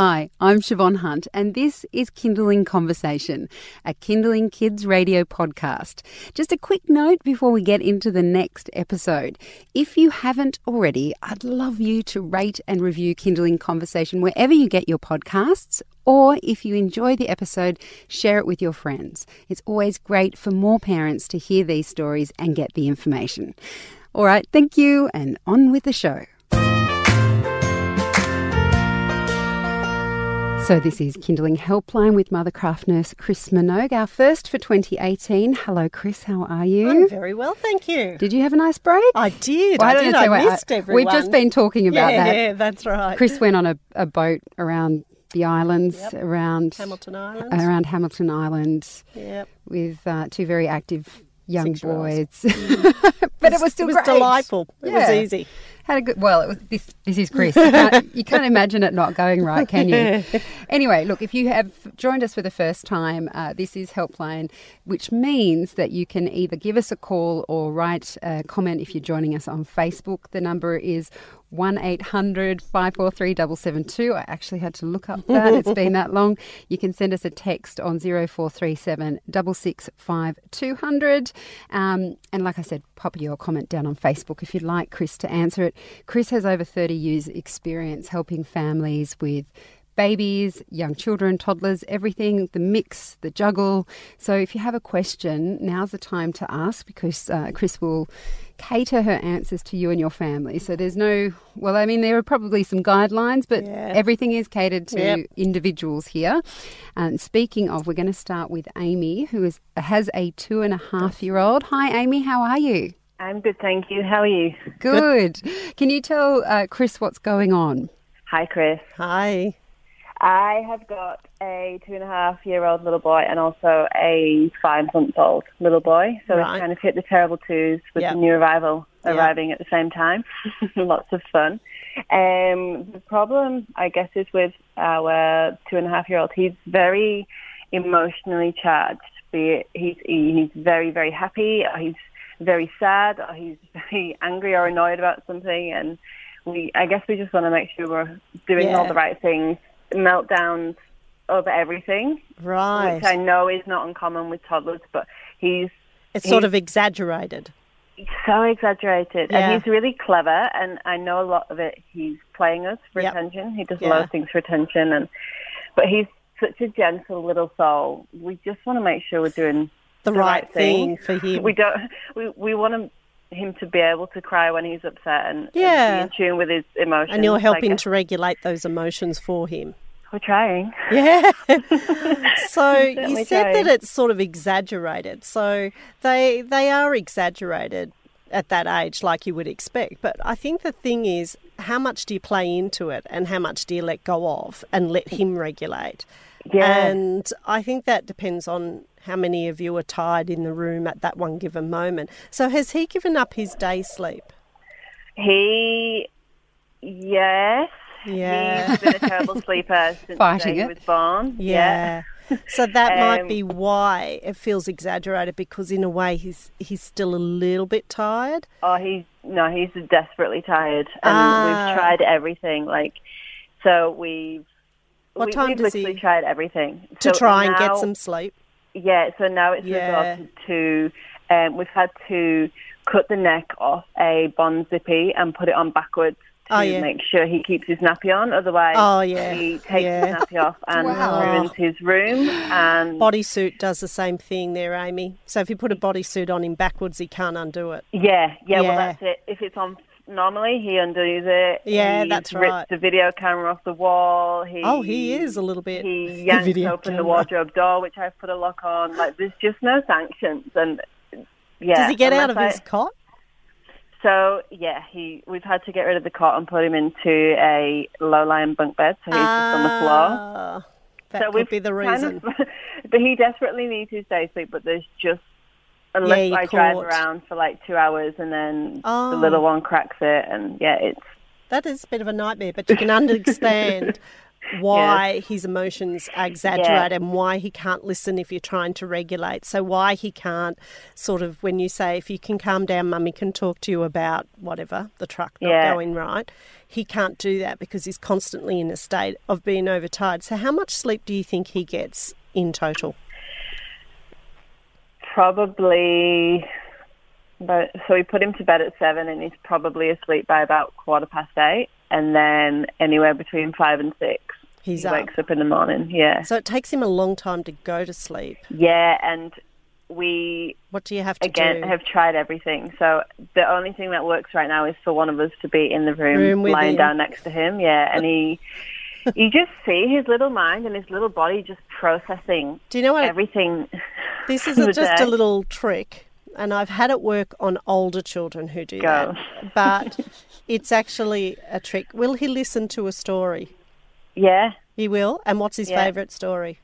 Hi, I'm Siobhan Hunt, and this is Kinderling Conversation, a Kinderling Kids radio podcast. Just a quick note before we get into the next episode. If you haven't already, I'd love you to rate and review Kinderling Conversation wherever you get your podcasts. Or if you enjoy the episode, share it with your friends. It's always great for more parents to hear these stories and get the information. All right, thank you, and on with the show. So, this is Kinderling Helpline with Mothercraft nurse Chris Minogue, our first for 2018. Hello, Chris, how are you? I'm very well, thank you. Did you have a nice break? I did. Well, I, don't did. I missed everyone. We've just been talking about yeah, that. Yeah, that's right. Chris went on a, a boat around the islands, Yep. around Hamilton Island. around Hamilton Island Yep. with uh, two very active young Six-year-olds. boys. but it was still it was great. delightful. It was easy. Had a good. Well, it was this. This is Chris. You can't, you can't imagine it not going right, can you? Anyway, look. If you have joined us for the first time, uh, this is Helpline, which means that you can either give us a call or write a comment if you're joining us on Facebook. The number is. 1 800 543 772. I actually had to look up that. It's been that long. You can send us a text on 0437 665 200. Um, and like I said, pop your comment down on Facebook if you'd like Chris to answer it. Chris has over 30 years' experience helping families with babies, young children, toddlers, everything, the mix, the juggle. So if you have a question, now's the time to ask because uh, Chris will cater her answers to you and your family. So there's no, well, I mean, there are probably some guidelines, but Yeah. everything is catered to Yep. individuals here. And speaking of, we're going to start with Amy, who is has a two and a half year old. Hi, Amy, how are you? I'm good, thank you. How are you? Good. Can you tell uh, Chris what's going on? Hi, Chris. Hi. I have got a two and a half year old little boy and also a five month old little boy. So Right. it's kind of hit the terrible twos with Yep. the new arrival Yep. arriving at the same time. Lots of fun. Um, the problem, I guess, is with our two and a half year old. He's very emotionally charged. Be it he's he's very very happy, or he's very sad, or he's very angry or annoyed about something, and we I guess we just want to make sure we're doing all the right things. Meltdowns over everything, Right. which I know is not uncommon with toddlers, but he's it's sort of exaggerated. so exaggerated Yeah. and he's really clever and I know a lot of it he's playing us for Yep. attention. He does a lot of things for attention and but he's such a gentle little soul. We just want to make sure we're doing The, the right, right thing for him. we don't we we want him him to be able to cry when he's upset and, and be in tune with his emotions. and you're helping to regulate those emotions for him. We're trying. Yeah. so you said that it's sort of exaggerated. So they they are exaggerated at that age, like you would expect. But I think the thing is, how much do you play into it, and how much do you let go of, and let him regulate? Yeah. And I think that depends on how many of you are tired in the room at that one given moment. So has he given up his day sleep? He yes. Yeah. He's been a terrible sleeper since the day it. he was born. Yeah. So that might Um, be why it feels exaggerated because in a way he's he's still a little bit tired. Oh, he's no, he's desperately tired, and Ah. we've tried everything. Like, so we've What we, time we've does literally he- tried everything To So try and get some sleep. Yeah, so now it's Yeah. resorted to. Um, we've had to cut the neck off a Bonds zippy and put it on backwards to Oh, yeah. make sure he keeps his nappy on. Otherwise, Oh, yeah. he takes Yeah. his nappy off and Wow. ruins his room. And Bodysuit does the same thing there, Amy. So if you put a bodysuit on him backwards, he can't undo it. Yeah, yeah, Yeah. well, that's it. If it's on normally, he undoes it. Yeah, He's that's ripped right. the video camera off the wall. He, Oh, he is a little bit. He yanks video open the wardrobe door, which I've put a lock on. Like, there's just no sanctions. And yeah, Does he get out of unless his I- cot? So yeah, he we've had to get rid of the cot and put him into a low-lying bunk bed, so he's just on the floor. Ah, That so could be the kind reason. of- but he desperately needs his day sleep, but there's just unless you're I drive around for like two hours and then Oh. the little one cracks it, and yeah, it's That is a bit of a nightmare, but you can understand why his emotions are exaggerated and why he can't listen if you're trying to regulate. So why he can't sort of when you say if you can calm down, mummy can talk to you about whatever the truck not Yeah. going right. He can't do that because he's constantly in a state of being overtired. So how much sleep do you think he gets in total? Probably. But so we put him to bed at seven, and he's probably asleep by about quarter past eight, and then anywhere between five and six, He's he up. wakes up in the morning. Yeah, So it takes him a long time to go to sleep. yeah, and we What do you have to again do? have tried everything. So the only thing that works right now is for one of us to be in the room, Room lying him. down next to him. Yeah, and he. You just see his little mind and his little body just processing do you know what? everything. This is a, just a little trick, and I've had it work on older children who do Go. that. But it's actually a trick. Will he listen to a story? Yeah, He will. And what's his Yeah. favourite story?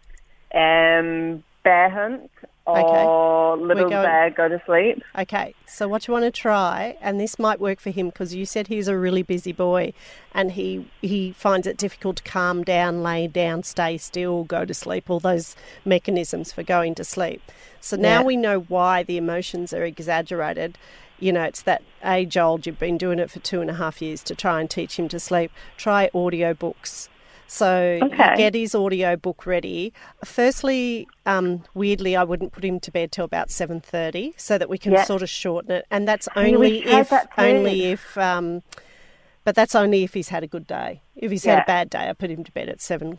um, bear hunt or little going- bear go to sleep. Okay, so what you want to try, and this might work for him because you said he's a really busy boy, and he he finds it difficult to calm down, lay down, stay still, go to sleep. All those mechanisms for going to sleep. So now Yeah. we know why the emotions are exaggerated. You know, it's that age old. You've been doing it for two and a half years to try and teach him to sleep. Try audio books. So Okay. get his audio book ready. Firstly, um, weirdly, I wouldn't put him to bed till about seven thirty, so that we can Yeah. sort of shorten it. And that's Yeah, we only if that only if. Um, but that's only if he's had a good day. If he's had a bad day, I put him to bed at seven.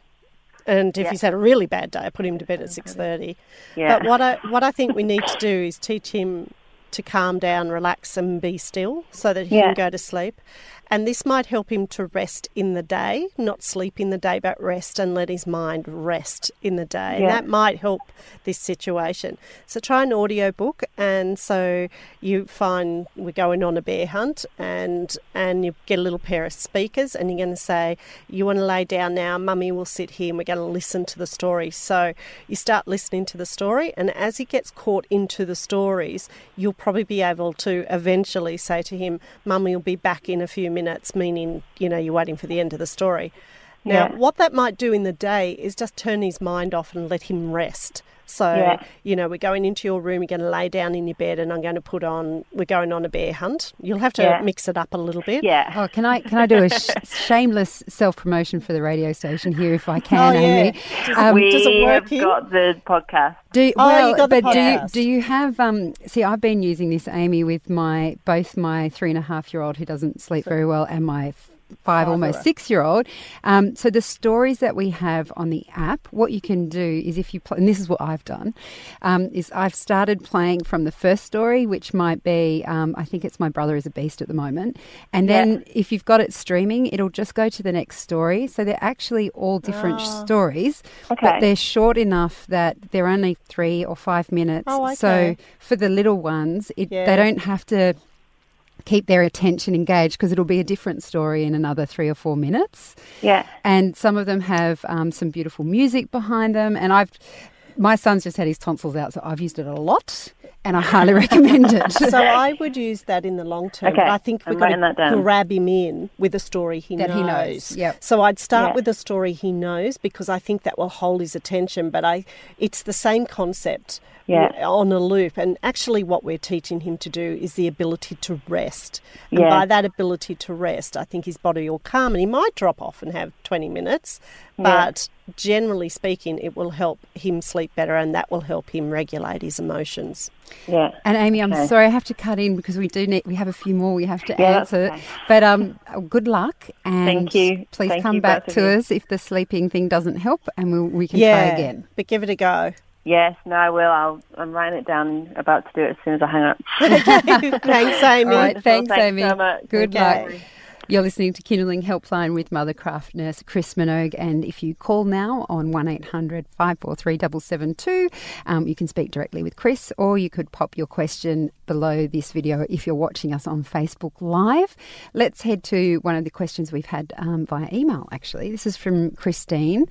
And if Yeah. he's had a really bad day, I put him to bed at six thirty. Yeah. But what I what I think we need to do is teach him to calm down, relax, and be still, so that he Yeah. can go to sleep. And this might help him to rest in the day, not sleep in the day, but rest and let his mind rest in the day. And that might help this situation. So try an audio book, and so you find we're going on a bear hunt, and and you get a little pair of speakers, and you're going to say, "You want to lay down now? Mummy will sit here, and we're going to listen to the story." So you start listening to the story, and as he gets caught into the stories, you'll probably be able to eventually say to him, "Mummy will be back in a few minutes," meaning you know you're waiting for the end of the story. Now, Yeah. what that might do in the day is just turn his mind off and let him rest. So, Yeah. you know, we're going into your room, you're going to lay down in your bed, and I'm going to put on, we're going on a bear hunt. You'll have to Yeah. mix it up a little bit. yeah. Oh, can I can I do a sh- shameless self promotion for the radio station here if I can, Oh, yeah. Amy? Does, Um, we does it work have got the podcast. Do you, Oh, you got the but do you podcast. do you have um? See, I've been using this Amy with my both my three and a half year old who doesn't sleep very well and my f- five almost six year old. Um, so the stories that we have on the app, what you can do is if you play, and this is what I've done, um, is I've started playing from the first story, which might be um, I think it's my brother is a beast at the moment, and Yeah. then if you've got it streaming, it'll just go to the next story. So they're actually all different stories, but they're short enough that they're only three or five minutes. Oh, So for the little ones, it, Yeah. they don't have to keep their attention engaged because it'll be a different story in another three or four minutes. Yeah. And some of them have um, some beautiful music behind them. And I've, my son's just had his tonsils out, so I've used it a lot, and I highly recommend it. So I would use that in the long term. Okay, But I think we've got writing that to grab him in with a story he That knows. he knows, yep. So I'd start Yeah. with a story he knows because I think that will hold his attention. But I, it's the same concept Yeah. on a loop. And actually, what we're teaching him to do is the ability to rest. And Yeah. by that ability to rest, I think his body will calm, and he might drop off and have 20 minutes. Yeah. But generally speaking, it will help him sleep better, and that will help him regulate his emotions. Yeah. And Amy, I'm Okay. sorry I have to cut in because we do need we have a few more we have to Yeah, that's answer. okay. But um, good luck and Thank you. Please Thank come you, back to us if the sleeping thing doesn't help, and we'll, we can yeah, try again. but give it a go. Yes, no, I will. I'll, I'm writing it down and about to do it as soon as I hang up. Thanks, Amy. All right, thanks, Thanks Amy. so much. Good Okay. luck. You're listening to Kinderling Helpline with Mothercraft nurse Chris Minogue. And if you call now on 1 800 543 772, um, you can speak directly with Chris or you could pop your question below this video if you're watching us on Facebook Live. Let's head to one of the questions we've had um, via email, actually. This is from Christine.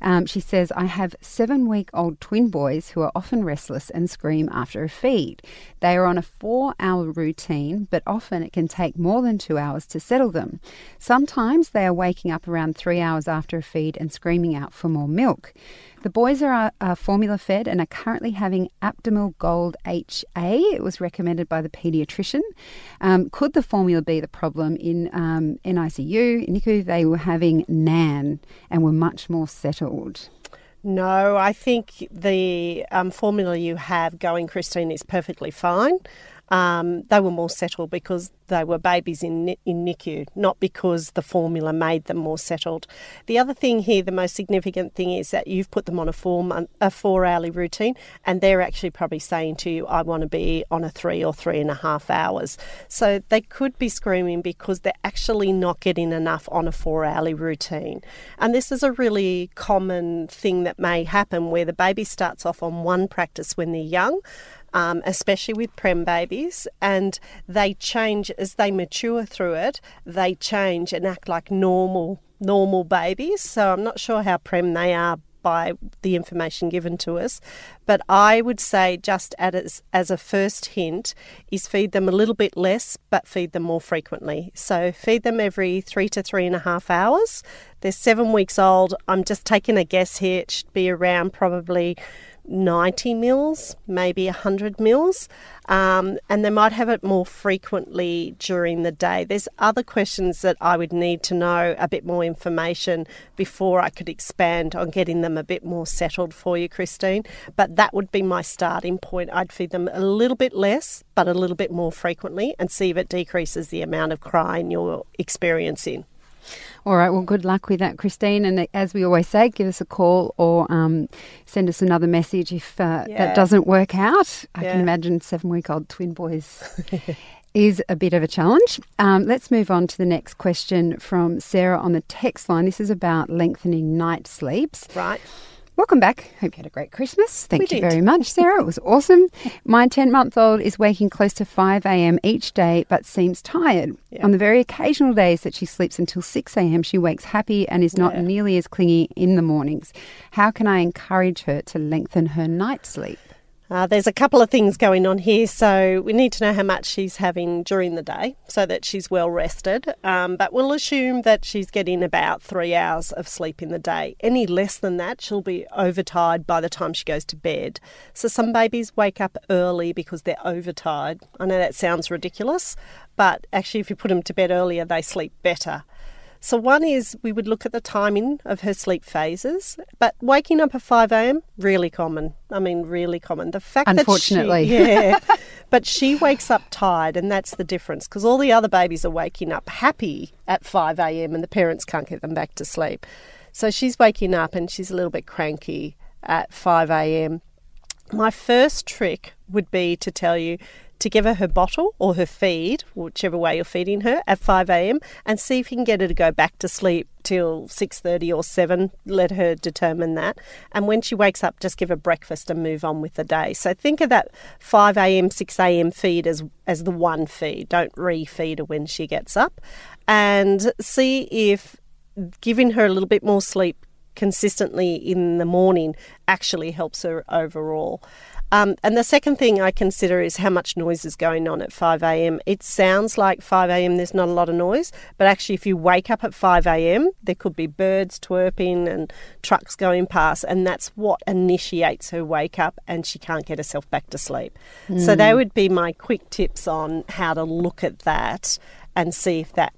Um, she says, I have seven week old twin boys who are often restless and scream after a feed. They are on a four hour routine, but often it can take more than two hours to settle them. Sometimes they are waking up around three hours after a feed and screaming out for more milk. The boys are, are formula fed and are currently having Aptamil Gold HA. It was recommended by the paediatrician. Um, could the formula be the problem in um, NICU? NICU, they were having NAN and were much more settled. No, I think the um, formula you have going, Christine, is perfectly fine. Um, they were more settled because they were babies in, in NICU, not because the formula made them more settled. The other thing here, the most significant thing, is that you've put them on a four month, a four hourly routine, and they're actually probably saying to you, "I want to be on a three or three and a half hours." So they could be screaming because they're actually not getting enough on a four hourly routine, and this is a really common thing that may happen where the baby starts off on one practice when they're young um, especially with prem babies, and they change as they mature through it. They change and act like normal normal babies. So I'm not sure how prem they are by the information given to us. But I would say, just as, as a first hint, is feed them a little bit less, but feed them more frequently. So feed them every three to three and a half hours. They're seven weeks old. I'm just taking a guess here. It should be around probably 90 mils, maybe 100 mils, um, and they might have it more frequently during the day. There's other questions that I would need to know a bit more information before I could expand on getting them a bit more settled for you, Christine. But that would be my starting point. I'd feed them a little bit less, but a little bit more frequently, and see if it decreases the amount of crying you're experiencing. All right. Well, good luck with that, Christine. And as we always say, give us a call or um, send us another message if uh, yeah. that doesn't work out. I yeah. can imagine seven week old twin boys. is a bit of a challenge. Um, let's move on to the next question from Sarah on the text line. This is about lengthening night sleeps. Right. Welcome back. Hope you had a great Christmas. Thank we you did. very much, Sarah. It was awesome. My 10 month old is waking close to 5 a.m. each day but seems tired. Yeah. On the very occasional days that she sleeps until 6 a.m., she wakes happy and is not yeah. nearly as clingy in the mornings. How can I encourage her to lengthen her night sleep? Uh, there's a couple of things going on here, so we need to know how much she's having during the day so that she's well rested. Um, but we'll assume that she's getting about three hours of sleep in the day. Any less than that, she'll be overtired by the time she goes to bed. So some babies wake up early because they're overtired. I know that sounds ridiculous, but actually, if you put them to bed earlier, they sleep better. So, one is we would look at the timing of her sleep phases, but waking up at 5 a.m., really common. I mean, really common. The fact Unfortunately. that she, yeah, but she wakes up tired, and that's the difference because all the other babies are waking up happy at 5 a.m., and the parents can't get them back to sleep. So, she's waking up and she's a little bit cranky at 5 a.m. My first trick would be to tell you to give her her bottle or her feed, whichever way you're feeding her, at 5 a.m. and see if you can get her to go back to sleep till 6.30 or 7. Let her determine that. And when she wakes up, just give her breakfast and move on with the day. So think of that 5 a.m., 6 a.m. feed as, as the one feed. Don't refeed her when she gets up. And see if giving her a little bit more sleep consistently in the morning actually helps her overall. Um, and the second thing I consider is how much noise is going on at 5 a.m. It sounds like 5 a.m. there's not a lot of noise, but actually, if you wake up at 5 a.m., there could be birds twerping and trucks going past, and that's what initiates her wake up, and she can't get herself back to sleep. Mm. So, they would be my quick tips on how to look at that and see if that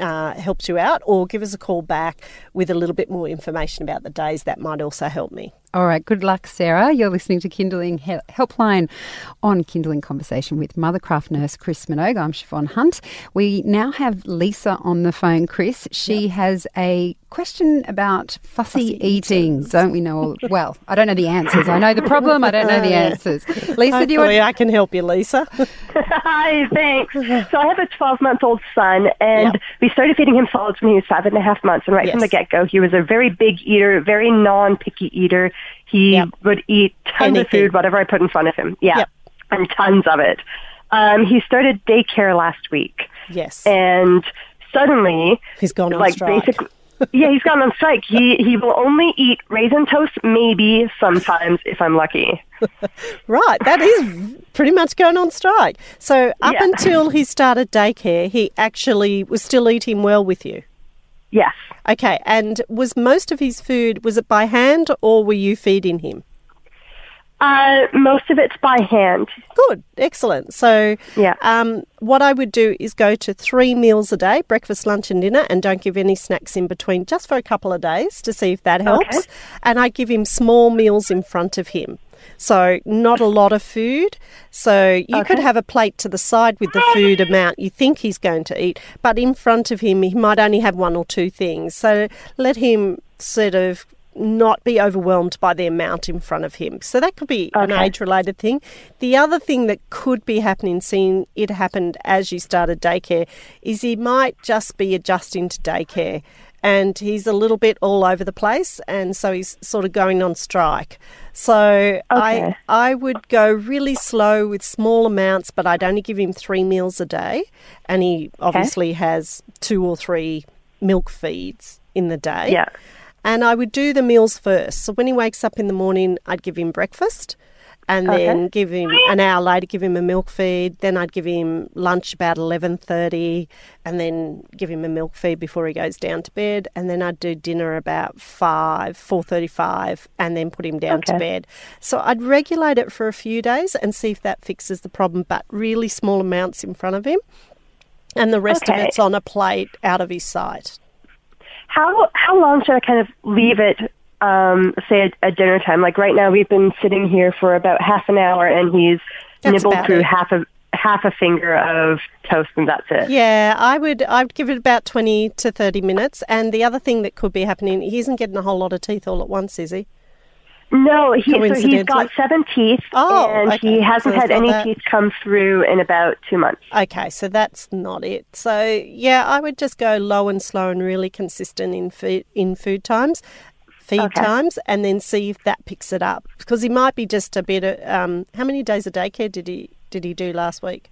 uh, helps you out, or give us a call back with a little bit more information about the days. That might also help me. All right, good luck, Sarah. You're listening to Kinderling Helpline on Kinderling Conversation with Mothercraft nurse Chris Minogue. I'm Siobhan Hunt. We now have Lisa on the phone. Chris, she yep. has a question about fussy, fussy eating. Don't we know? All, well, I don't know the answers. I know the problem. I don't know the answers. Lisa, Hopefully do you want? I can help you, Lisa. Hi, thanks. So I have a 12 month old son, and yep. we started feeding him solids when he was five and a half months. And right yes. from the get go, he was a very big eater, very non picky eater. He yep. would eat tons Anything. of food, whatever I put in front of him. Yeah, yep. and tons of it. Um, he started daycare last week. Yes, and suddenly he's gone on like strike. basically yeah, he's gone on strike. He he will only eat raisin toast maybe sometimes if I'm lucky. right, that is pretty much going on strike. So up Yeah. until he started daycare, he actually was still eating well with you. Yes. Okay, and was most of his food was it by hand or were you feeding him? Uh, most of it's by hand. Good, excellent. So, Yeah. um, what I would do is go to three meals a day breakfast, lunch, and dinner, and don't give any snacks in between just for a couple of days to see if that helps. And I give him small meals in front of him. So, not a lot of food. So, you could have a plate to the side with the food amount you think he's going to eat, but in front of him, he might only have one or two things. So, let him sort of not be overwhelmed by the amount in front of him. So that could be an age related thing. The other thing that could be happening, seeing it happened as you started daycare, is he might just be adjusting to daycare and he's a little bit all over the place and so he's sort of going on strike. So I Okay. I would go really slow with small amounts, but I'd only give him three meals a day and he obviously has two or three milk feeds in the day. Yeah. And I would do the meals first. So when he wakes up in the morning, I'd give him breakfast and Okay. then give him an hour later give him a milk feed. Then i'd give him lunch about 11.30 and then give him a milk feed before he goes down to bed. And then i'd do dinner about 5 4.35 and then put him down to bed. So i'd regulate it for a few days and see if that fixes the problem but really small amounts in front of him. And the rest of it's on a plate out of his sight. How how long should I kind of leave it? Um, say at, at dinner time. Like right now, we've been sitting here for about half an hour, and he's That's nibbled through it. half a half a finger of toast, and that's it. Yeah, I would. I'd give it about twenty to thirty minutes. And the other thing that could be happening, he isn't getting a whole lot of teeth all at once, is he? No, he, so he's got seven teeth, Oh, and okay. he hasn't it's had any that. teeth come through in about two months. Okay, so that's not it. So yeah, I would just go low and slow and really consistent in food in food times, feed Okay. times, and then see if that picks it up. Because he might be just a bit. Of, um, how many days of daycare did he did he do last week?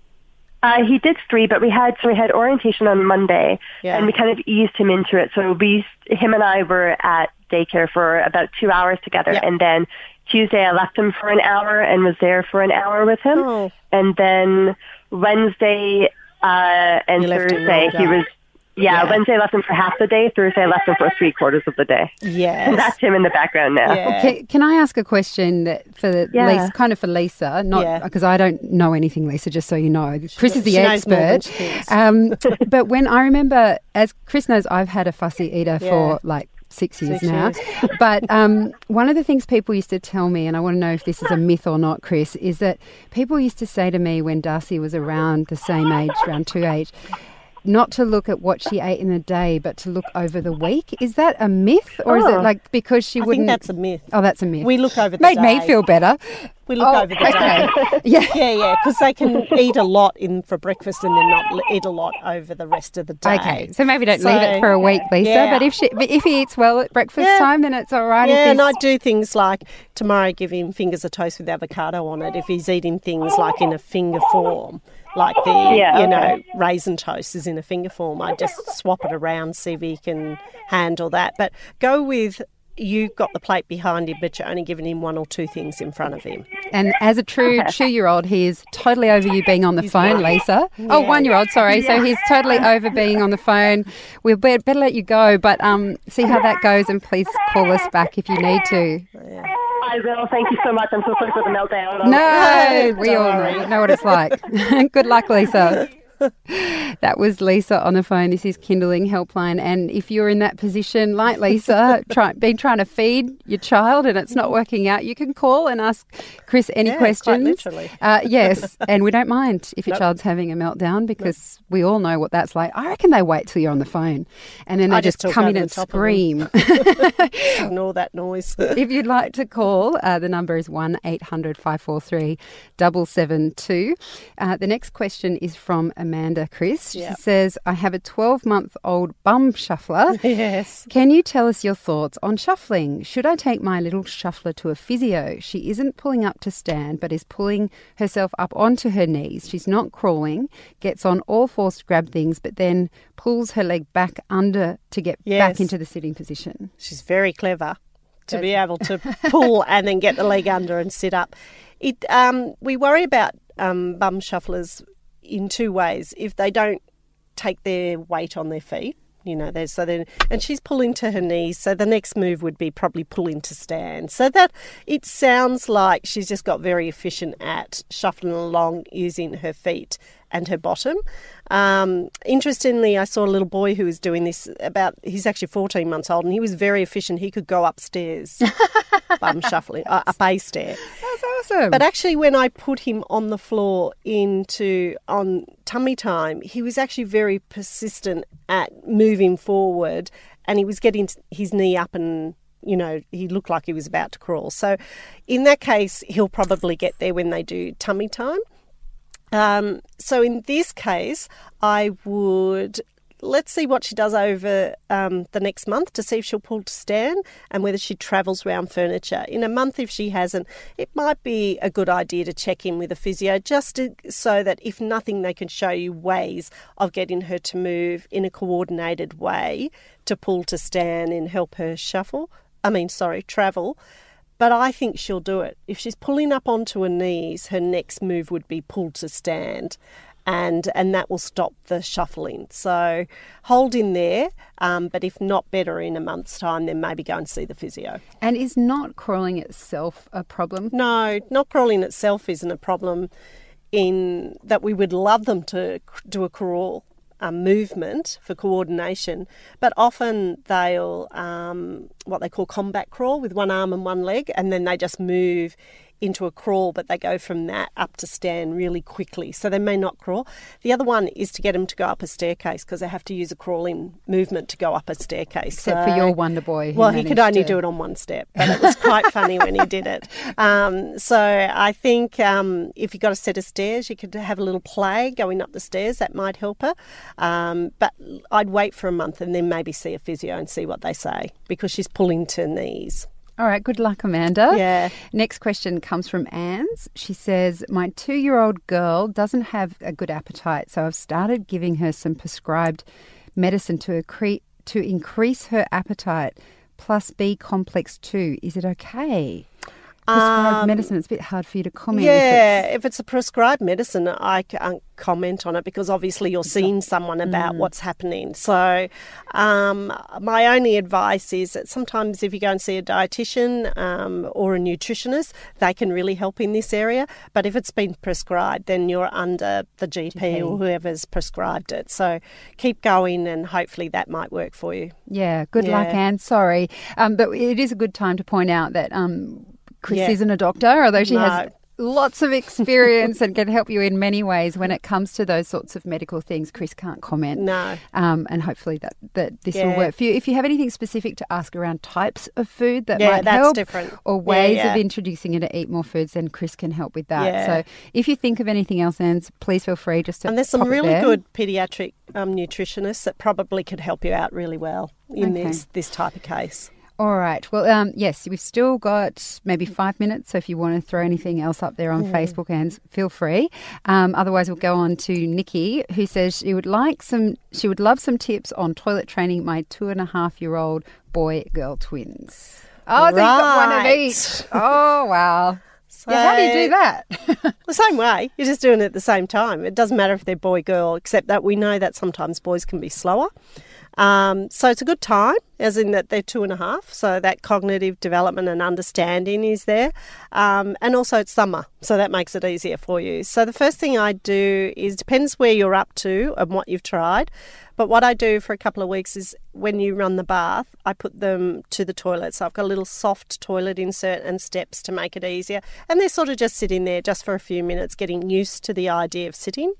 Uh, he did three, but we had so we had orientation on Monday, Yeah. and we kind of eased him into it. So we, him and I, were at daycare for about two hours together, Yeah. and then Tuesday I left him for an hour and was there for an hour with him, Oh. and then Wednesday uh, and Thursday he was. Yeah, Yeah. Wednesday I left him for half the day. Thursday I left him for three quarters of the day. And that's him in the background now. Yeah. Can, can I ask a question that for Yeah. Lisa, kind of for Lisa, not Yeah. because I don't know anything, Lisa. Just so you know, Chris is the she knows more than expert. she. Um, but when I remember, as Chris knows, I've had a fussy eater Yeah. for like six years Six now. but um, one of the things people used to tell me, and I want to know if this is a myth or not, Chris, is that people used to say to me when Darcy was around the same age, around two age. Not to look at what she ate in the day, but to look over the week. Is that a myth, or is it Oh. like because she I wouldn't? think that's a myth. Oh, that's a myth. We look over the day. Made me feel better. We look Oh, over the day. okay. yeah. Yeah, yeah, because they can eat a lot in for breakfast and then not eat a lot over the rest of the day. Okay, so maybe don't So, leave it for a week, Lisa. yeah. But if she, but if he eats well at breakfast Yeah. time, then it's all right. Yeah, and I do things like tomorrow give him fingers of toast with avocado on it if he's eating things like in a finger form. Like the, Yeah, you know, okay. raisin toast is in a finger form. I just swap it around, see if he can handle that. But go with you've got the plate behind him, but you're only giving him one or two things in front of him. And as a true two-year-old, he is totally over you being on the phone, Lisa. Oh, one-year-old, sorry. So he's totally over being on the phone. We'll better let you go, but um, see how that goes, and please call us back if you need to. I will. Thank you so much. I'm so sorry for the meltdown. No, we all know, know what it's like. Good luck, Lisa. That was Lisa on the phone. This is Kinderling Helpline. And if you're in that position, like Lisa, try, been trying to feed your child and it's not working out, you can call and ask Chris any Yeah, questions. Uh, yes, and we don't mind if your child's having a meltdown because we all know what that's like. I reckon they wait till you're on the phone and then they I just, just come in and the top of them. scream. Ignore that noise. if you'd like to call, uh, the number is 1 800 543 772. Uh, The next question is from Amanda Chris. She Yep. says, I have a 12 month old bum shuffler. Yes. Can you tell us your thoughts on shuffling? Should I take my little shuffler to a physio? She isn't pulling up to stand, but is pulling herself up onto her knees. She's not crawling, gets on all fours to grab things, but then pulls her leg back under to get Yes. back into the sitting position. She's very clever to be able to pull and then get the leg under and sit up. It um, we worry about um, bum shufflers in two ways. If they don't take their weight on their feet, you know, there's so then and she's pulling to her knees. So the next move would be probably pulling to stand. So that it sounds like she's just got very efficient at shuffling along using her feet and her bottom. Um, interestingly, I saw a little boy who was doing this about, he's actually 14 months old and he was very efficient. He could go upstairs, bum shuffling, uh, up a stair. That's awesome. But actually, when I put him on the floor into on tummy time, he was actually very persistent at moving forward, and he was getting his knee up and. You know, he looked like he was about to crawl. So, in that case, he'll probably get there when they do tummy time. Um, so, in this case, I would let's see what she does over um, the next month to see if she'll pull to stand and whether she travels around furniture. In a month, if she hasn't, it might be a good idea to check in with a physio just to, so that if nothing, they can show you ways of getting her to move in a coordinated way to pull to stand and help her shuffle. I mean, sorry, travel. But I think she'll do it. If she's pulling up onto her knees, her next move would be pull to stand and and that will stop the shuffling. So hold in there, um, but if not better in a month's time, then maybe go and see the physio. and is not crawling itself a problem? No, not crawling itself isn't a problem. In that we would love them to do a crawl um, movement for coordination, but often they'll um, what they call combat crawl with one arm and one leg, and then they just move into a crawl, but they go from that up to stand really quickly. So they may not crawl. The other one is to get them to go up a staircase because they have to use a crawling movement to go up a staircase. Except for your Wonder Boy. well, he could only to- do it on one step, but it was quite funny when he did it. Um, so I think um, if you've got a set of stairs, you could have a little play going up the stairs. That might help her. Um, but I'd wait for a month and then maybe see a physio and see what they say because she's pulling to knees. All right, good luck, Amanda. Yeah. Next question comes from Anne's. She says, My two year old girl doesn't have a good appetite, so I've started giving her some prescribed medicine to, accre- to increase her appetite, plus B complex 2. Is it okay? Prescribed medicine, it's a bit hard for you to comment. if it's- Um, Yeah, if it's a prescribed medicine, I can't comment on it because obviously you're seeing someone about Mm. what's happening. So, um, my only advice is that sometimes if you go and see a dietitian um, or a nutritionist, they can really help in this area. But if it's been prescribed, then you're under the GP, or whoever's prescribed it. So, keep going, and hopefully that might work for you. Yeah, good luck, Anne. Sorry. Um, but it is a good time to point out that um, Chris Yeah. isn't a doctor, although she has lots of experience and can help you in many ways when it comes to those sorts of medical things. Chris can't comment. No. Um, and hopefully that, that this will work for you. If you have anything specific to ask around types of food that Yeah, might that's help different. or ways yeah. of introducing you to eat more foods, then Chris can help with that. Yeah. So if you think of anything else, Anne, please feel free just to And there's some really there. good paediatric um, nutritionists that probably could help you out really well in Okay. this this type of case. All right. Well, um, yes, we've still got maybe five minutes. So if you want to throw anything else up there on Facebook, and feel free. Um, otherwise, we'll go on to Nikki, who says she would like some. She would love some tips on toilet training my two and a half year old boy girl twins. Oh, so you've got one of each. Oh, wow. yeah, how do you do that? The same way, you're just doing it at the same time. It doesn't matter if they're boy girl, except that we know that sometimes boys can be slower. Um, so it's a good time, as in that they're two and a half, so that cognitive development and understanding is there. Um, and also it's summer, so that makes it easier for you. So the first thing I do is depends where you're up to and what you've tried. But what I do for a couple of weeks is when you run the bath, I put them to the toilet. So I've got a little soft toilet insert and steps to make it easier. And they're sort of just sitting there just for a few minutes, getting used to the idea of sitting.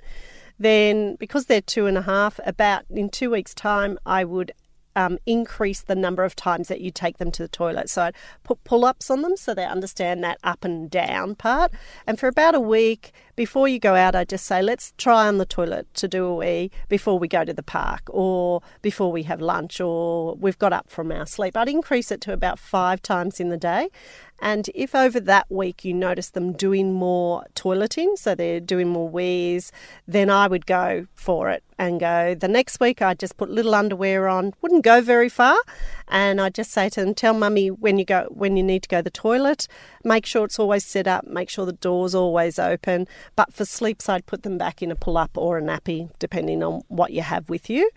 Then, because they're two and a half, about in two weeks' time, I would um, increase the number of times that you take them to the toilet. So I'd put pull ups on them so they understand that up and down part. And for about a week, before you go out, I just say, let's try on the toilet to do a wee before we go to the park or before we have lunch or we've got up from our sleep. I'd increase it to about five times in the day. And if over that week you notice them doing more toileting, so they're doing more wees, then I would go for it and go. The next week I'd just put little underwear on, wouldn't go very far, and I'd just say to them, "Tell mummy when you go when you need to go to the toilet. Make sure it's always set up. Make sure the door's always open. But for sleeps, I'd put them back in a pull up or a nappy, depending on what you have with you."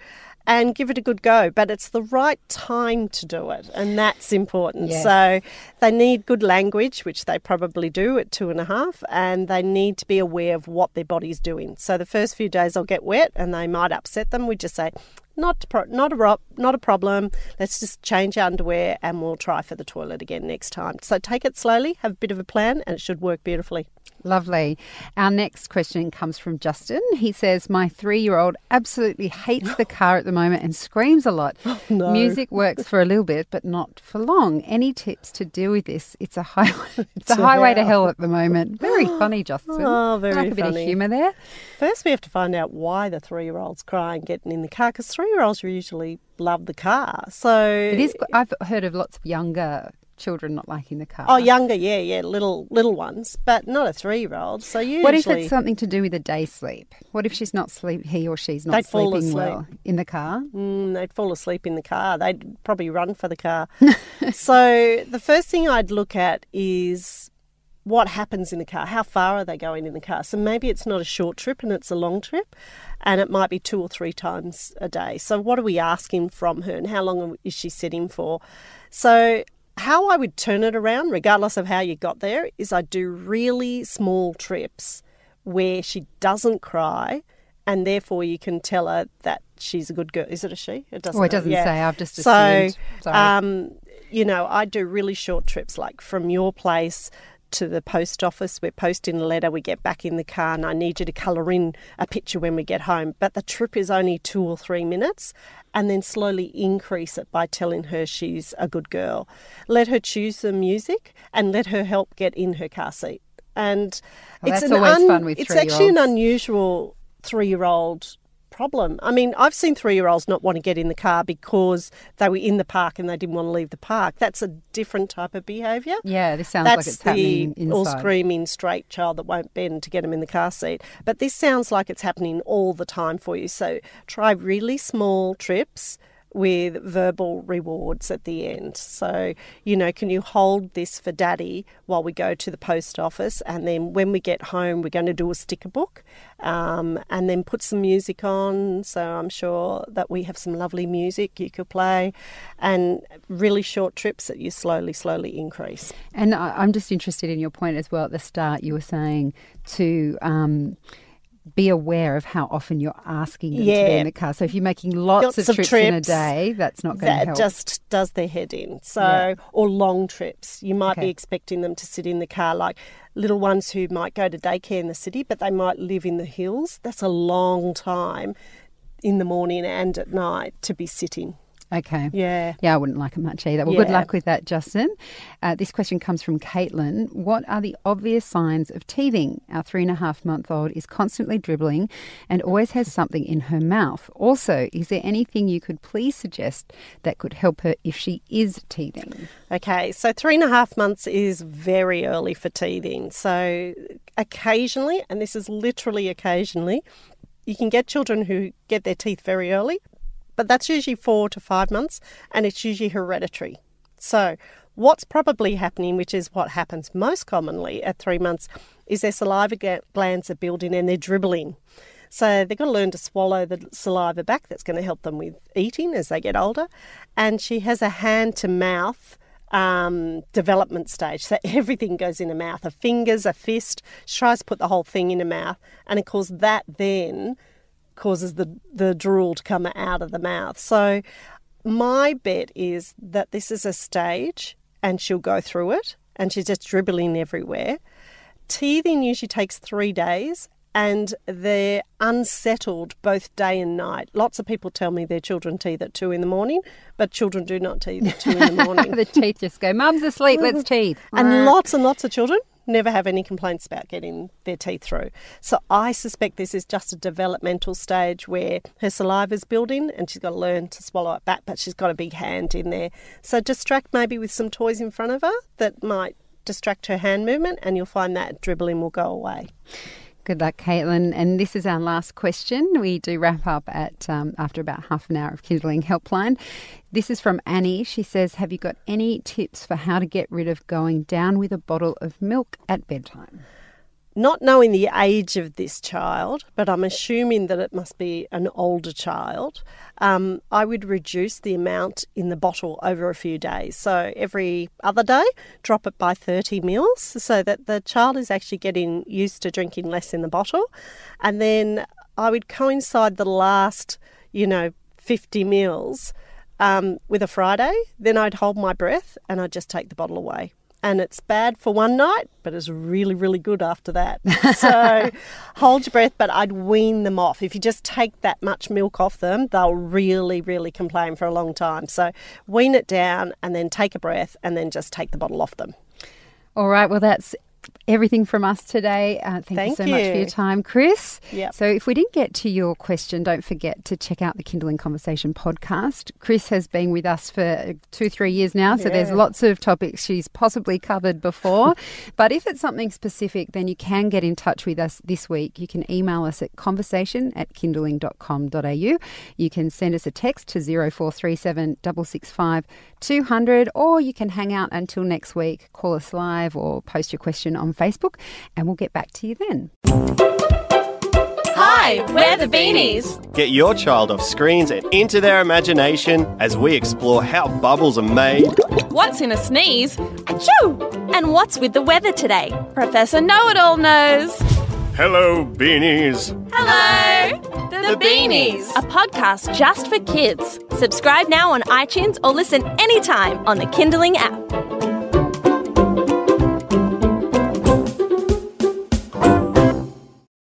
And give it a good go. But it's the right time to do it, and that's important. Yes. So they need good language, which they probably do at two and a half, and they need to be aware of what their body's doing. So the first few days they'll get wet and they might upset them. We just say, not pro- not a ro- not a problem. Let's just change our underwear and we'll try for the toilet again next time. So take it slowly, have a bit of a plan, and it should work beautifully. Lovely. Our next question comes from Justin. He says, My three year old absolutely hates the car at the moment and screams a lot. Oh, no. Music works for a little bit, but not for long. Any tips to deal with this? It's a highway, it's a To highway to hell. hell at the moment. Very funny, Justin. Oh, very like a bit of humour there. First, we have to find out why the three year old's crying getting in the car because three year olds usually love the car. So It is. I've heard of lots of younger children not liking the car. Oh, younger, yeah, yeah, little little ones, but not a three year old. So usually, What if it's something to do with a day sleep? What if she's not sleep? He or she's not sleeping asleep. well in the car? Mm, they'd fall asleep in the car. They'd probably run for the car. so the first thing I'd look at is what happens in the car. How far are they going in the car? So maybe it's not a short trip and it's a long trip, and it might be two or three times a day. So what are we asking from her, and how long is she sitting for? So how I would turn it around, regardless of how you got there, is I do really small trips where she doesn't cry, and therefore you can tell her that she's a good girl. Is it a she? It doesn't. Oh, it doesn't Yeah. say. I've just So, assumed. Sorry. um, you know, I do really short trips, like from your place to the post office. We're posting a letter, we get back in the car, and I need you to colour in a picture when we get home. But the trip is only two or three minutes, and then slowly increase it by telling her she's a good girl. Let her choose the music and let her help get in her car seat. And Well, it's an always fun with It's actually an unusual three-year-old problem. I mean, I've seen three-year-olds not want to get in the car because they were in the park and they didn't want to leave the park. That's a different type of behaviour. yeah, this sounds That's like it's the happening all screaming straight child that won't bend to get them in the car seat. But this sounds like it's happening all the time for you. So try really small trips with verbal rewards at the end. So, you know, can you hold this for daddy while we go to the post office? And then when we get home, we're going to do a sticker book um, and then put some music on. So I'm sure that we have some lovely music you could play and really short trips that you slowly, slowly increase. And I'm just interested in your point as well at the start. You were saying to um, be aware of how often you're asking them to be in the car. So if you're making lots, Lots of, of trips, in a day, that's not going to that help. just does their head in. So, Yeah. or long trips. You might Okay. be expecting them to sit in the car, like little ones who might go to daycare in the city, but they might live in the hills. That's a long time in the morning and at night to be sitting. Okay. Yeah. Yeah, I wouldn't like it much either. Well, good luck with that, Justin. Uh, this question comes from Caitlin. What are the obvious signs of teething? Our three and a half month old is constantly dribbling and always has something in her mouth. Also, is there anything you could please suggest that could help her if she is teething? Okay, so three and a half months is very early for teething. So occasionally, and this is literally occasionally, you can get children who get their teeth very early, but that's usually four to five months, and it's usually hereditary. So what's probably happening, which is what happens most commonly at three months, is their saliva glands are building and they're dribbling. So they've got to learn to swallow the saliva back. That's going to help them with eating as they get older. And she has a hand to mouth um, development stage. So everything goes in her mouth. Her fingers, a fist. She tries to put the whole thing in her mouth. And of course, that then causes the, the drool to come out of the mouth. So my bet is that this is a stage and she'll go through it and she's just dribbling everywhere. Teething usually takes three days and they're unsettled both day and night. Lots of people tell me their children teeth at two in the morning, but children do not teeth at two in the morning. the teeth just go, Mum's asleep, let's teeth. and lots and lots of children never have any complaints about getting their teeth through. So I suspect this is just a developmental stage where her saliva is building and she's got to learn to swallow it back, but she's got a big hand in there. So distract maybe with some toys in front of her that might distract her hand movement, and you'll find that dribbling will go away. Good luck, Caitlin. And this is our last question. We do wrap up at um, after about half an hour of Kinderling Helpline. This is from Annie. She says, "Have you got any tips for how to get rid of going down with a bottle of milk at bedtime?" Not knowing the age of this child, but I'm assuming that it must be an older child, um, I would reduce the amount in the bottle over a few days. So every other day, drop it by 30 mils so that the child is actually getting used to drinking less in the bottle. And then I would coincide the last, you know, 50 mils um, with a Friday. Then I'd hold my breath and I'd just take the bottle away and it's bad for one night, but it's really, really good after that. So hold your breath, but I'd wean them off. If you just take that much milk off them, they'll really, really complain for a long time. So wean it down and then take a breath and then just take the bottle off them. All right, well, that's everything from us today. Uh, thank, thank, you so you. much for your time, Chris. Yep. So, if we didn't get to your question, don't forget to check out the Kinderling Conversation podcast. Chris has been with us for two, three years now, so yeah. there's lots of topics she's possibly covered before. but if it's something specific, then you can get in touch with us this week. You can email us at conversation at kinderling.com.au. You can send us a text to 0437 665 200, or you can hang out until next week, call us live, or post your question on Facebook, and we'll get back to you then. Hi, we're the Beanies. Get your child off screens and into their imagination as we explore how bubbles are made. What's in a sneeze? Achoo! And what's with the weather today? Professor Know It All knows. Hello, Beanies. Hello. The, the Beanies, a podcast just for kids. Subscribe now on iTunes or listen anytime on the Kinderling app.